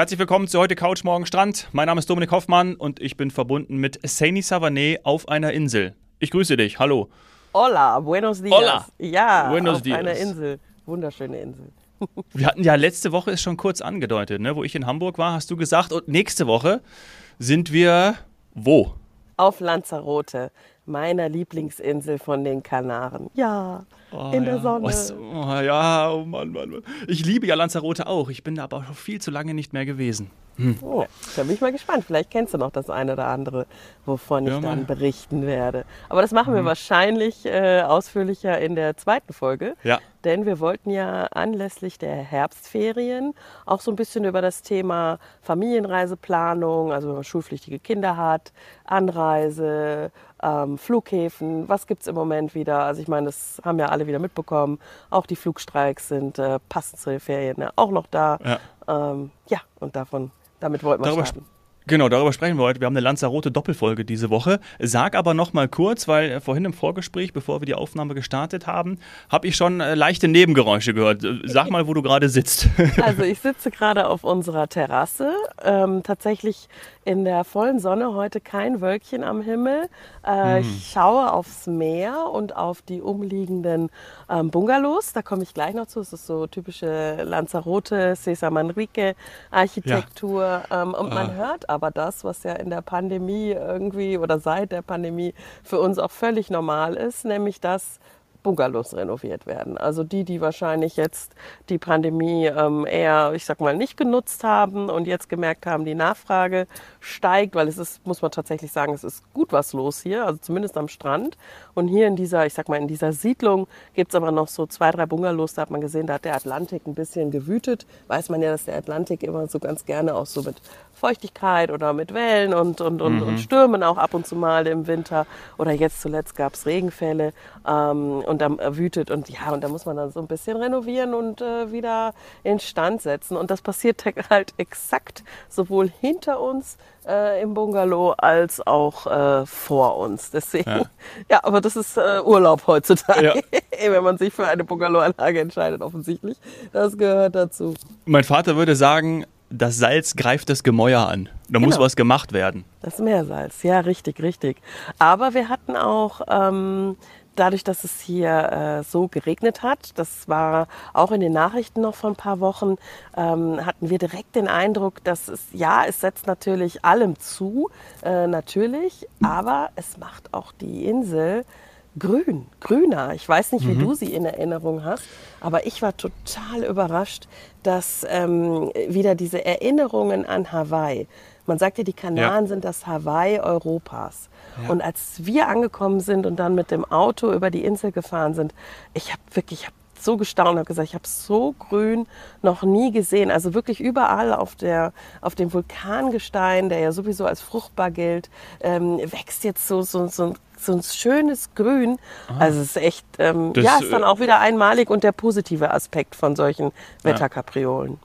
Herzlich willkommen zu heute Couch Morgen Strand. Mein Name ist Dominik Hoffmann und ich bin verbunden mit Saini Savané auf einer Insel. Ich grüße dich. Hallo. Hola, buenos dias. Hola. Ja, Buenos auf dias. einer Insel. Wunderschöne Insel. Wir hatten ja letzte Woche ist schon kurz angedeutet, ne, wo ich in Hamburg war, hast du gesagt. Und nächste Woche sind wir wo? Auf Lanzarote, meiner Lieblingsinsel von den Kanaren. Ja, in der ja. Sonne. Was, oh, ja, oh Mann, Mann, Mann. Ich liebe ja Lanzarote auch. Ich bin da aber schon viel zu lange nicht mehr gewesen. Oh, da bin ich mal gespannt. Vielleicht kennst du noch das eine oder andere, wovon ich Ja, dann mal. berichten werde. Aber das machen wir wahrscheinlich äh, ausführlicher in der zweiten Folge. Ja. Denn wir wollten ja anlässlich der Herbstferien auch so ein bisschen über das Thema Familienreiseplanung, also wenn man schulpflichtige Kinder hat, Anreise, ähm, Flughäfen, was gibt es im Moment wieder? Also ich meine, das haben ja alle wieder mitbekommen. Auch die Flugstreiks sind äh, passend zu den Ferien ja, auch noch da. Ja. Ähm, ja, und davon, damit wollten wir Darüber, starten. genau, darüber sprechen wir heute. Wir haben eine Lanzarote Doppelfolge diese Woche. Sag aber noch mal kurz, weil äh, vorhin im Vorgespräch, bevor wir die Aufnahme gestartet haben, habe ich schon äh, leichte Nebengeräusche gehört. Äh, Sag mal, wo du gerade sitzt. Also ich sitze gerade auf unserer Terrasse, ähm, tatsächlich in der vollen Sonne, heute kein Wölkchen am Himmel. Äh, Ich schaue aufs Meer und auf die umliegenden ähm, Bungalows, da komme ich gleich noch zu. Es ist so typische Lanzarote, Cesar Manrique Architektur. Ähm, und man hört aber das, was ja in der Pandemie irgendwie oder seit der Pandemie für uns auch völlig normal ist, nämlich dass Bungalows renoviert werden. Also die, die wahrscheinlich jetzt die Pandemie ähm, eher, ich sag mal, nicht genutzt haben und jetzt gemerkt haben, die Nachfrage steigt, weil es ist, muss man tatsächlich sagen, es ist gut was los hier, also zumindest am Strand. Und hier in dieser, ich sag mal, in dieser Siedlung gibt's aber noch so zwei, drei Bungalows, da hat man gesehen, da hat der Atlantik ein bisschen gewütet. Weiß man ja, dass der Atlantik immer so ganz gerne auch so mit Feuchtigkeit oder mit Wellen und, und, und, und Stürmen auch ab und zu mal im Winter. Oder jetzt zuletzt gab's Regenfälle ähm, und dann wütet. Und ja, und da muss man dann so ein bisschen renovieren und äh, wieder instand setzen. Und das passiert halt exakt sowohl hinter uns äh, im Bungalow als auch äh, vor uns. Deswegen, ja, Ja. aber das ist äh, Urlaub heutzutage, Ja. wenn man sich für eine Bungalowanlage entscheidet, offensichtlich. Das gehört dazu. mein Vater würde sagen, das Salz greift das Gemäuer an. Da muss Genau. was gemacht werden. Das Meersalz, ja, richtig, richtig. Aber wir hatten auch, ähm, dadurch, dass es hier äh, so geregnet hat, das war auch in den Nachrichten noch vor ein paar Wochen, ähm, hatten wir direkt den Eindruck, dass es, ja, es setzt natürlich allem zu, äh, natürlich, aber es macht auch die Insel grün, grüner. Ich weiß nicht, wie du sie in Erinnerung hast, aber ich war total überrascht, dass ähm, wieder diese Erinnerungen an Hawaii. Man sagt ja, die Kanaren Ja. sind das Hawaii Europas. Und als wir angekommen sind und dann mit dem Auto über die Insel gefahren sind, ich habe wirklich, ich habe so gestaunt und habe gesagt, ich habe so grün noch nie gesehen. Also wirklich überall auf, der, auf dem Vulkangestein, der ja sowieso als fruchtbar gilt, ähm, wächst jetzt so, so, so, ein- so ein schönes Grün. Also es ist echt, ähm, Das, ja, ist dann äh, auch wieder einmalig und der positive Aspekt von solchen Wetterkapriolen. Ja,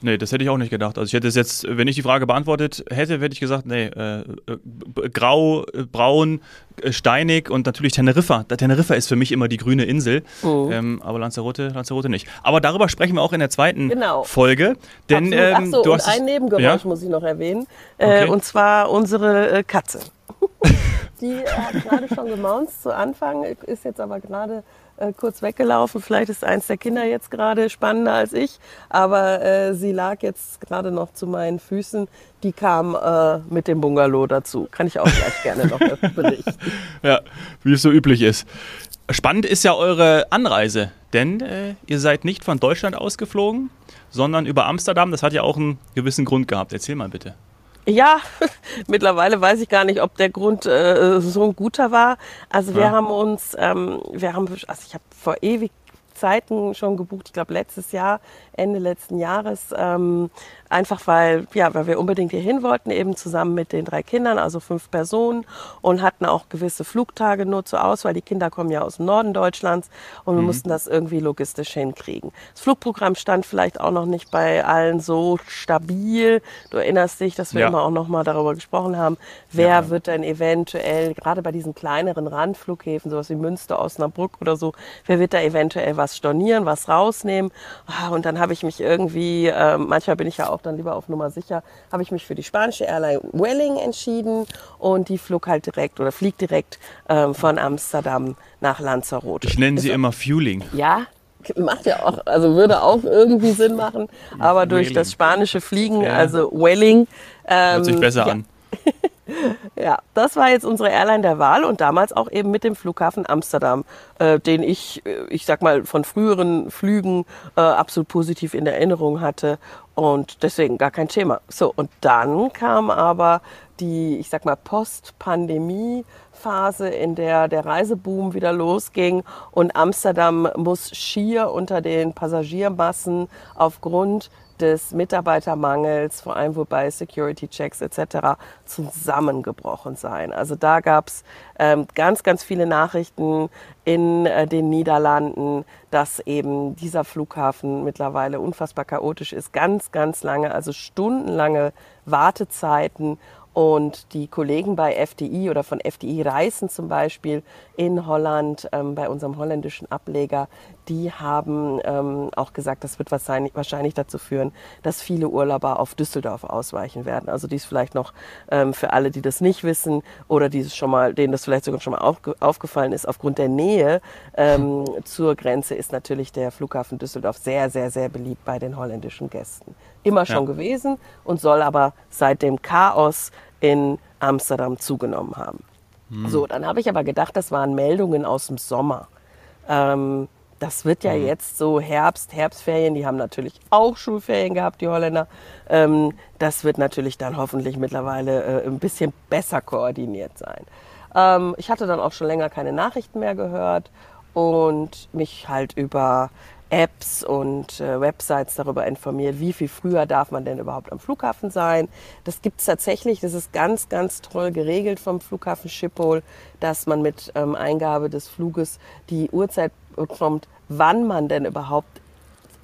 nee, das hätte ich auch nicht gedacht. Also ich hätte es jetzt, wenn ich die Frage beantwortet hätte, hätte ich gesagt, nee, äh, äh, grau, äh, braun, äh, steinig und natürlich Teneriffa. Teneriffa ist für mich immer die grüne Insel, Mhm. ähm, aber Lanzarote, Lanzarote nicht. Aber darüber sprechen wir auch in der zweiten Genau. Folge. Denn Absolut. Ähm, so, du und hast ein Nebengeräusch Ja? muss ich noch erwähnen. Äh, Okay. Und zwar unsere äh, Katze. Die äh, hat gerade schon gemaunzt zu Anfang, ist jetzt aber gerade äh, kurz weggelaufen. Vielleicht ist eins der Kinder jetzt gerade spannender als ich, aber äh, sie lag jetzt gerade noch zu meinen Füßen. Die kam äh, mit dem Bungalow dazu. Kann ich auch gleich gerne noch berichten. Ja, wie es so üblich ist. Spannend ist ja eure Anreise, denn äh, ihr seid nicht von Deutschland ausgeflogen, sondern über Amsterdam. Das hat ja auch einen gewissen Grund gehabt. Erzähl mal bitte. Ja, mittlerweile weiß ich gar nicht, ob der Grund äh, so ein guter war. Also wir Ja. haben uns, ähm, wir haben, also ich habe vor ewig Zeiten schon gebucht, ich glaube letztes Jahr, Ende letzten Jahres, ähm, einfach weil, ja, weil wir unbedingt hier hin wollten, eben zusammen mit den drei Kindern, also fünf Personen und hatten auch gewisse Flugtage nur zur Auswahl. Die Kinder kommen ja aus dem Norden Deutschlands und wir mussten das irgendwie logistisch hinkriegen. Das Flugprogramm stand vielleicht auch noch nicht bei allen so stabil. Du erinnerst dich, dass wir Ja. immer auch noch mal darüber gesprochen haben, wer Ja. wird denn eventuell, gerade bei diesen kleineren Randflughäfen, sowas wie Münster, Osnabrück oder so, wer wird da eventuell was stornieren, was rausnehmen? Ah, Und dann habe ich mich irgendwie, äh, manchmal bin ich ja auch auch dann lieber auf Nummer sicher, habe ich mich für die spanische Airline Welling entschieden und die flog halt direkt oder fliegt direkt ähm, von Amsterdam nach Lanzarote. Ich nenne sie immer Fueling. Ja, macht ja auch, also würde auch irgendwie Sinn machen, aber durch das spanische Fliegen, ja. also Welling. Ähm, Hört sich besser ja. an. ja, das war jetzt unsere Airline der Wahl und damals auch eben mit dem Flughafen Amsterdam, äh, den ich, äh, ich sag mal, von früheren Flügen äh, absolut positiv in Erinnerung hatte und deswegen gar kein Thema. So, und dann kam aber die, ich sag mal, Post-Pandemie-Phase, in der der Reiseboom wieder losging und Amsterdam muss schier unter den Passagiermassen aufgrund des Mitarbeitermangels, vor allem wobei Security-Checks etc. zusammengebrochen sein. Also da gab es ähm, ganz, ganz viele Nachrichten in äh, den Niederlanden, dass eben dieser Flughafen mittlerweile unfassbar chaotisch ist. Ganz, ganz lange, also stundenlange Wartezeiten und die Kollegen bei FDI oder von FDI Reisen zum Beispiel in Holland, ähm, bei unserem holländischen Ableger, die haben ähm, auch gesagt, das wird wahrscheinlich, wahrscheinlich dazu führen, dass viele Urlauber auf Düsseldorf ausweichen werden. Also dies vielleicht noch ähm, für alle, die das nicht wissen oder die schon mal, denen das vielleicht sogar schon mal aufge aufgefallen ist, aufgrund der Nähe ähm, zur Grenze ist natürlich der Flughafen Düsseldorf sehr, sehr, sehr beliebt bei den holländischen Gästen. Immer schon ja. gewesen und soll aber seit dem Chaos in Amsterdam zugenommen haben. Hm. So, dann habe ich aber gedacht, das waren Meldungen aus dem Sommer. Ähm, das wird ja hm. jetzt so Herbst, Herbstferien, die haben natürlich auch Schulferien gehabt, die Holländer. Ähm, das wird natürlich dann hoffentlich mittlerweile äh, ein bisschen besser koordiniert sein. Ähm, ich hatte dann auch schon länger keine Nachrichten mehr gehört und mich halt über Apps und äh, Websites darüber informiert, wie viel früher darf man denn überhaupt am Flughafen sein. Das gibt es tatsächlich, das ist ganz, ganz toll geregelt vom Flughafen Schiphol, dass man mit ähm, Eingabe des Fluges die Uhrzeit bekommt, wann man denn überhaupt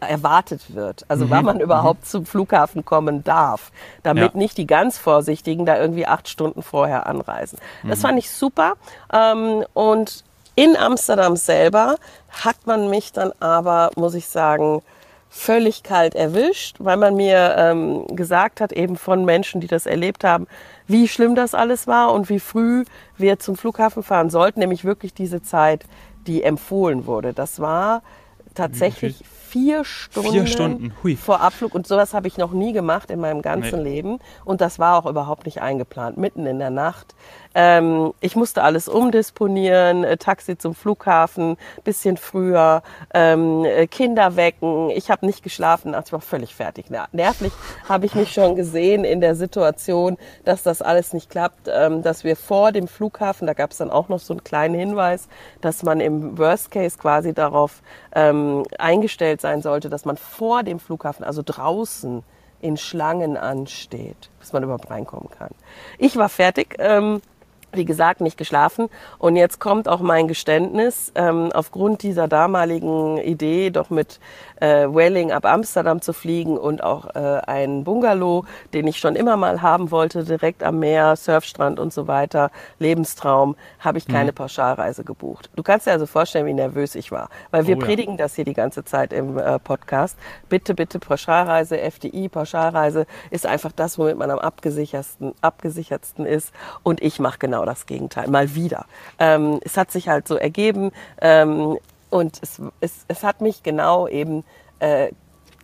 erwartet wird, also mhm. wann man überhaupt mhm. zum Flughafen kommen darf, damit ja. nicht die ganz Vorsichtigen da irgendwie acht Stunden vorher anreisen. Das mhm. fand ich super ähm, und in Amsterdam selber hat man mich dann aber, muss ich sagen, völlig kalt erwischt, weil man mir ähm, gesagt hat, eben von Menschen, die das erlebt haben, wie schlimm das alles war und wie früh wir zum Flughafen fahren sollten, nämlich wirklich diese Zeit, die empfohlen wurde. Das war tatsächlich vier Stunden, vier Stunden. vor Abflug. Und sowas habe ich noch nie gemacht in meinem ganzen nee. Leben. Und das war auch überhaupt nicht eingeplant. Mitten in der Nacht ähm, ich musste alles umdisponieren, äh, Taxi zum Flughafen, bisschen früher, ähm, äh, Kinder wecken. Ich habe nicht geschlafen, ich war völlig fertig. Nervlich habe ich mich schon gesehen in der Situation, dass das alles nicht klappt, ähm, dass wir vor dem Flughafen, da gab es dann auch noch so einen kleinen Hinweis, dass man im Worst Case quasi darauf ähm, eingestellt sein sollte, dass man vor dem Flughafen, also draußen, in Schlangen ansteht, bis man überhaupt reinkommen kann. Ich war fertig. Ähm, wie gesagt, nicht geschlafen. Und jetzt kommt auch mein Geständnis. Ähm, aufgrund dieser damaligen Idee, doch mit äh, Welling ab Amsterdam zu fliegen und auch äh, einen Bungalow, den ich schon immer mal haben wollte, direkt am Meer, Surfstrand und so weiter, Lebenstraum, habe ich keine mhm. Pauschalreise gebucht. Du kannst dir also vorstellen, wie nervös ich war. Weil wir oh, predigen ja. das hier die ganze Zeit im äh, Podcast. Bitte, bitte Pauschalreise, FDI, Pauschalreise ist einfach das, womit man am abgesichertsten, abgesichertsten ist. Und ich mache genau genau das Gegenteil, mal wieder. Ähm, es hat sich halt so ergeben ähm, und es, es, es hat mich genau eben äh,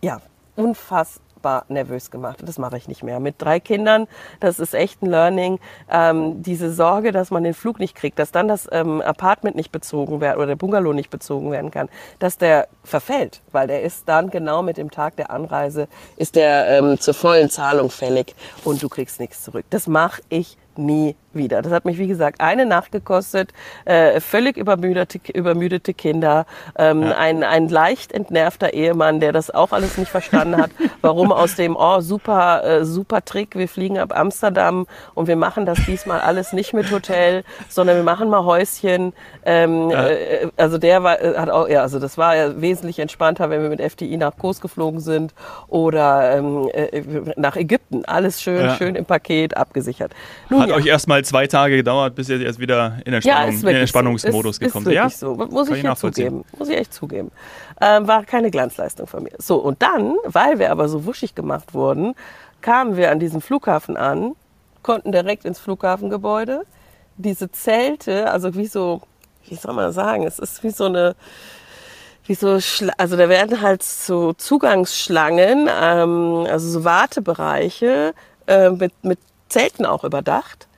ja, unfassbar nervös gemacht. Das mache ich nicht mehr. Mit drei Kindern, das ist echt ein Learning. Ähm, diese Sorge, dass man den Flug nicht kriegt, dass dann das ähm, Apartment nicht bezogen werden oder der Bungalow nicht bezogen werden kann, dass der verfällt, weil der ist dann genau mit dem Tag der Anreise, ist der ähm, zur vollen Zahlung fällig und du kriegst nichts zurück. Das mache ich nie wieder. Das hat mich, wie gesagt, eine Nacht gekostet, äh, völlig übermüdete, übermüdete Kinder, ähm, ja. ein, ein leicht entnervter Ehemann, der das auch alles nicht verstanden hat, warum aus dem, oh, super, äh, super Trick, wir fliegen ab Amsterdam und wir machen das diesmal alles nicht mit Hotel, sondern wir machen mal Häuschen. Ähm, ja. äh, also der war, äh, hat auch, ja, also das war ja wesentlich entspannter, wenn wir mit FDI nach Kos geflogen sind oder ähm, äh, nach Ägypten. Alles schön, ja. schön im Paket abgesichert. Nun, hat euch erstmal halt zwei Tage gedauert, bis ihr erst wieder in den, Spannung, ist in den so. gekommen ist, seid. wirklich so. Muss ich ich ja zugeben. Muss ich echt zugeben. Ähm, war keine Glanzleistung von mir. So, und dann, weil wir aber so wuschig gemacht wurden, kamen wir an diesem Flughafen an, konnten direkt ins Flughafengebäude. Diese Zelte, also wie so, wie soll man sagen, es ist wie so eine, wie so, also da werden halt so Zugangsschlangen, ähm, also so Wartebereiche äh, mit, mit Zelten auch überdacht.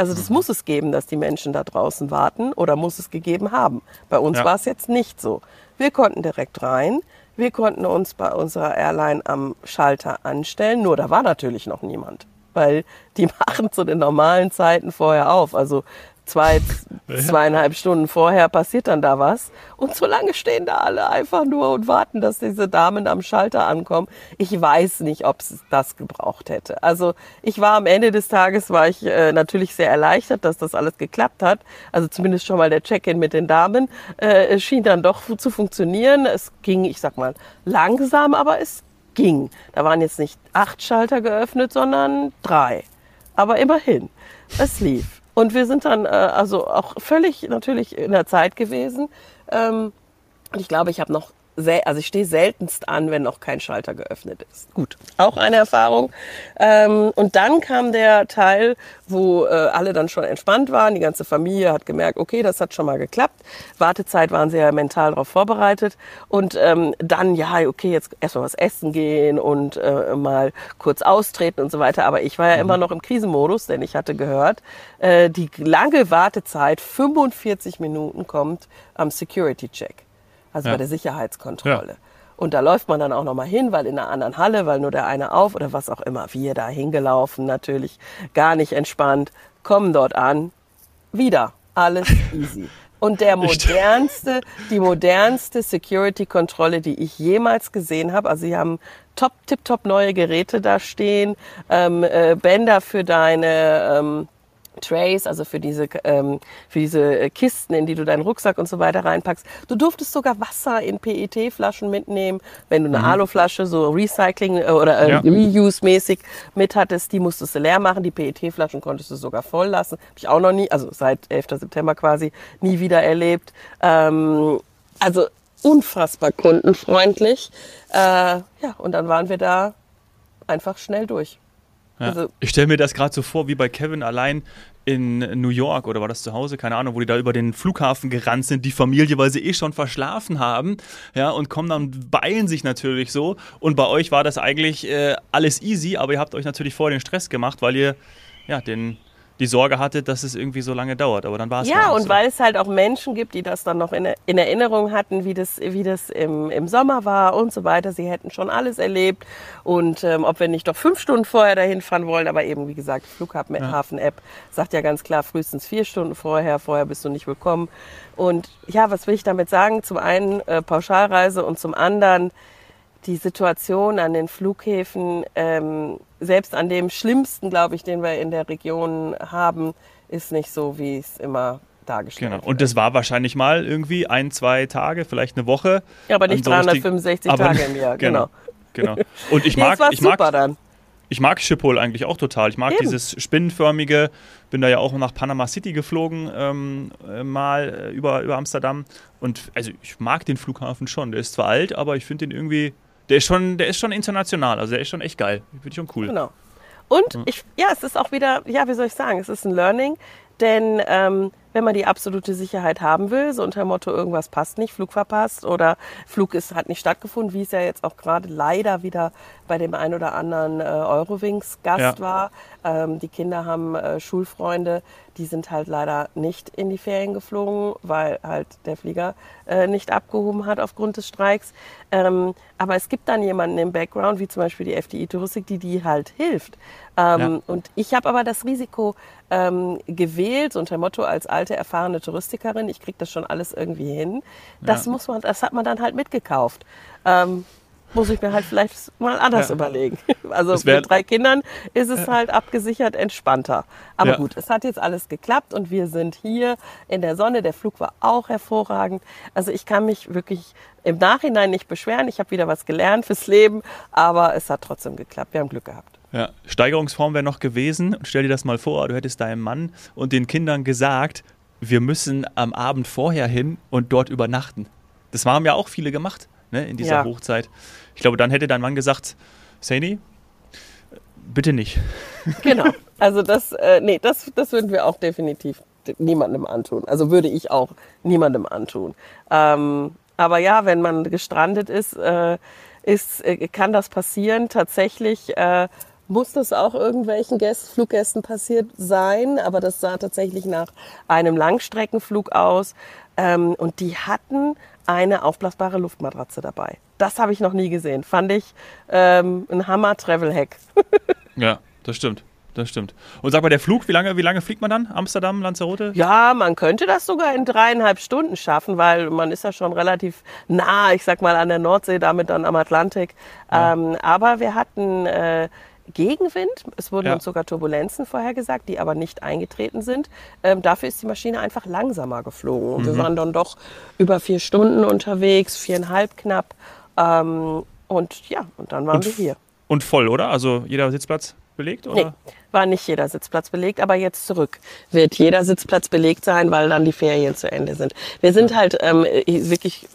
Also das muss es geben, dass die Menschen da draußen warten oder muss es gegeben haben. Bei uns Ja. war es jetzt nicht so. Wir konnten direkt rein. Wir konnten uns bei unserer Airline am Schalter anstellen. Nur da war natürlich noch niemand, weil die machen zu den normalen Zeiten vorher auf. Also zwei, zweieinhalb Stunden vorher passiert dann da was. Und so lange stehen da alle einfach nur und warten, dass diese Damen am Schalter ankommen. Ich weiß nicht, ob es das gebraucht hätte. Also ich war am Ende des Tages, war ich äh, natürlich sehr erleichtert, dass das alles geklappt hat. Also zumindest schon mal der Check-in mit den Damen äh, schien dann doch zu funktionieren. Es ging, ich sag mal, langsam, aber es ging. Da waren jetzt nicht acht Schalter geöffnet, sondern drei. Aber immerhin, es lief. Und wir sind dann äh, also auch völlig natürlich in der Zeit gewesen. Ähm, und ich glaube, ich habe noch, also ich stehe seltenst an, wenn noch kein Schalter geöffnet ist. Gut, auch eine Erfahrung. Ähm, und dann kam der Teil, wo äh, alle dann schon entspannt waren. Die ganze Familie hat gemerkt, okay, das hat schon mal geklappt. Wartezeit waren sie ja mental darauf vorbereitet. Und ähm, dann, ja, okay, jetzt erstmal was essen gehen und äh, mal kurz austreten und so weiter. Aber ich war ja immer noch im Krisenmodus, denn ich hatte gehört, äh, die lange Wartezeit, 45 Minuten, kommt am Security-Check. Also Ja. bei der Sicherheitskontrolle. Und da läuft man dann auch nochmal hin, weil in einer anderen Halle, weil nur der eine auf oder was auch immer. Wir da hingelaufen, natürlich gar nicht entspannt, kommen dort an, wieder alles easy. Und der modernste, die modernste Security-Kontrolle, die ich jemals gesehen habe. Also sie haben top, tipptopp neue Geräte da stehen, ähm, äh, Bänder für deine ähm, Trays, also für diese, ähm, für diese äh, Kisten, in die du deinen Rucksack und so weiter reinpackst. Du durftest sogar Wasser in PET-Flaschen mitnehmen, wenn du eine Aluflasche so Recycling äh, oder äh, Ja. Reuse-mäßig mit hattest, die musstest du leer machen. Die PET-Flaschen konntest du sogar voll lassen. Habe ich auch noch nie, also seit 11. September quasi, nie wieder erlebt. Ähm, also unfassbar kundenfreundlich. Äh, ja, und dann waren wir da einfach schnell durch. Ja. Also- ich stelle mir das gerade so vor, wie bei Kevin allein in New York oder war das zu Hause, keine Ahnung, wo die da über den Flughafen gerannt sind, die Familie, weil sie eh schon verschlafen haben, ja, und kommen dann, beeilen sich natürlich so. Und bei euch war das eigentlich äh, alles easy, aber ihr habt euch natürlich vorher den Stress gemacht, weil ihr ja den, die Sorge hattet, dass es irgendwie so lange dauert. Aber dann war es Ja, nicht und so. weil es halt auch Menschen gibt, die das dann noch in, in Erinnerung hatten, wie das, wie das im, im Sommer war und so weiter. Sie hätten schon alles erlebt. Und ähm, ob wir nicht doch fünf Stunden vorher dahin fahren wollen, aber eben, wie gesagt, Flughafen-App sagt ja ganz klar, frühestens vier Stunden vorher, vorher bist du nicht willkommen. Und ja, was will ich damit sagen? Zum einen äh, Pauschalreise und zum anderen die Situation an den Flughäfen, ähm, selbst an dem schlimmsten, glaube ich, den wir in der Region haben, ist nicht so, wie es immer dargestellt Genau. wird. Und das war wahrscheinlich mal irgendwie ein, zwei Tage, vielleicht eine Woche. Ja, aber nicht An so richtig- 365 aber- Tage im Jahr, genau. Genau. Und ich mag, ich mag, dann. Ich mag Schiphol eigentlich auch total. Ich mag Eben. dieses spinnenförmige. Bin da ja auch nach Panama City geflogen, ähm, äh, mal äh, über, über Amsterdam. Und also ich mag den Flughafen schon. Der ist zwar alt, aber ich finde den irgendwie. Der ist schon, der ist schon international. Also der ist schon echt geil. Finde ich schon cool. Genau. Und ich, ja, es ist auch wieder, ja, wie soll ich sagen, es ist ein Learning, denn ähm, wenn man die absolute Sicherheit haben will, so unter dem Motto, irgendwas passt nicht, Flug verpasst oder Flug ist, hat nicht stattgefunden, wie es ja jetzt auch gerade leider wieder bei dem ein oder anderen äh, Eurowings-Gast Ja. war. Ähm, die Kinder haben äh, Schulfreunde, die sind halt leider nicht in die Ferien geflogen, weil halt der Flieger äh, nicht abgehoben hat aufgrund des Streiks. Ähm, aber es gibt dann jemanden im Background, wie zum Beispiel die FDI Touristik, die die halt hilft. Ähm, Ja. Und ich habe aber das Risiko ähm, gewählt, so unter dem Motto als alte, erfahrene Touristikerin, ich kriege das schon alles irgendwie hin. Das Ja. muss man, das hat man dann halt mitgekauft. Ähm, muss ich mir halt vielleicht mal anders Ja. überlegen. Also mit drei Kindern ist es halt abgesichert entspannter. Aber Ja. gut, es hat jetzt alles geklappt und wir sind hier in der Sonne. Der Flug war auch hervorragend. Also ich kann mich wirklich im Nachhinein nicht beschweren. Ich habe wieder was gelernt fürs Leben, aber es hat trotzdem geklappt. Wir haben Glück gehabt. Ja, Steigerungsform wäre noch gewesen. Und stell dir das mal vor, du hättest deinem Mann und den Kindern gesagt, wir müssen am Abend vorher hin und dort übernachten. Das haben ja auch viele gemacht ne, in dieser Ja. Hochzeit. Ich glaube, dann hätte dein Mann gesagt, Saini, bitte nicht. Genau. Also das, äh, nee, das, das würden wir auch definitiv niemandem antun. Also würde ich auch niemandem antun. Ähm, aber ja, wenn man gestrandet ist, äh, ist äh, kann das passieren. Tatsächlich äh, muss das auch irgendwelchen Gästen, Fluggästen passiert sein, aber das sah tatsächlich nach einem Langstreckenflug aus. Ähm, und die hatten eine aufblasbare Luftmatratze dabei. Das habe ich noch nie gesehen. Fand ich ähm, ein Hammer-Travel-Hack. Ja, das stimmt. Das stimmt. Und sag mal, der Flug, wie lange, wie lange fliegt man dann? Amsterdam, Lanzarote? Ja, man könnte das sogar in dreieinhalb Stunden schaffen, weil man ist ja schon relativ nah, ich sag mal, an der Nordsee, damit dann am Atlantik. Ähm, aber wir hatten äh, Gegenwind. Es wurden Ja. uns sogar Turbulenzen vorhergesagt, die aber nicht eingetreten sind. Ähm, dafür ist die Maschine einfach langsamer geflogen. Und Wir waren dann doch über vier Stunden unterwegs, viereinhalb knapp. Ähm, und ja, und dann waren Und wir hier. Und voll, oder? Also jeder Sitzplatz belegt? Oder? Nee, war nicht jeder Sitzplatz belegt, aber jetzt zurück wird jeder Sitzplatz belegt sein, weil dann die Ferien zu Ende sind. Wir sind halt ähm, wirklich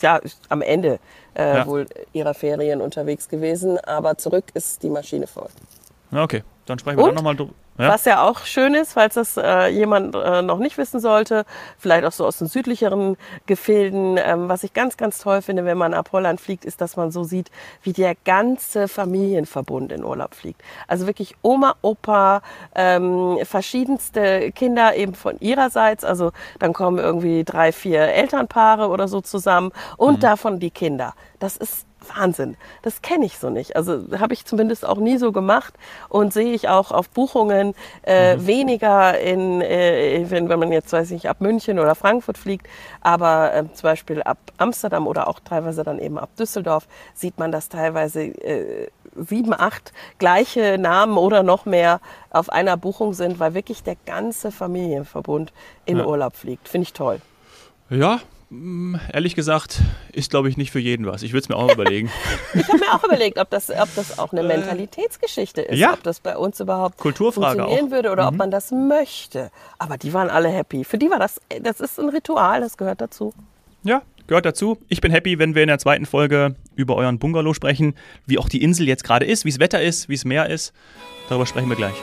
ja, am Ende äh, Ja. wohl ihrer Ferien unterwegs gewesen, aber zurück ist die Maschine voll. Okay. Dann sprechen wir Und? dann nochmal drüber. Ja? Was ja auch schön ist, falls das äh, jemand äh, noch nicht wissen sollte, vielleicht auch so aus den südlicheren Gefilden, ähm, was ich ganz, ganz toll finde, wenn man ab Holland fliegt, ist, dass man so sieht, wie der ganze Familienverbund in Urlaub fliegt. Also wirklich Oma, Opa, ähm, verschiedenste Kinder eben von ihrerseits. Also dann kommen irgendwie drei, vier Elternpaare oder so zusammen und davon die Kinder. Das ist Wahnsinn. Das kenne ich so nicht. Also habe ich zumindest auch nie so gemacht und sehe ich auch auf Buchungen äh, weniger in, äh, wenn, wenn man jetzt weiß ich nicht, ab München oder Frankfurt fliegt, aber äh, zum Beispiel ab Amsterdam oder auch teilweise dann eben ab Düsseldorf sieht man, dass teilweise äh, sieben, acht gleiche Namen oder noch mehr auf einer Buchung sind, weil wirklich der ganze Familienverbund in Ja. Urlaub fliegt. Finde ich toll. Ja, ehrlich gesagt, ist glaube ich nicht für jeden was. Ich würde es mir auch überlegen. Ich habe mir auch überlegt, ob das, ob das auch eine Mentalitätsgeschichte ist, Äh, ja. ob das bei uns überhaupt Kulturfrage funktionieren auch. Mhm. würde oder ob man das möchte. Aber die waren alle happy. Für die war das, das ist ein Ritual, das gehört dazu. Ja, gehört dazu. Ich bin happy, wenn wir in der zweiten Folge über euren Bungalow sprechen, wie auch die Insel jetzt gerade ist, wie das Wetter ist, wie es Meer ist. Darüber sprechen wir gleich.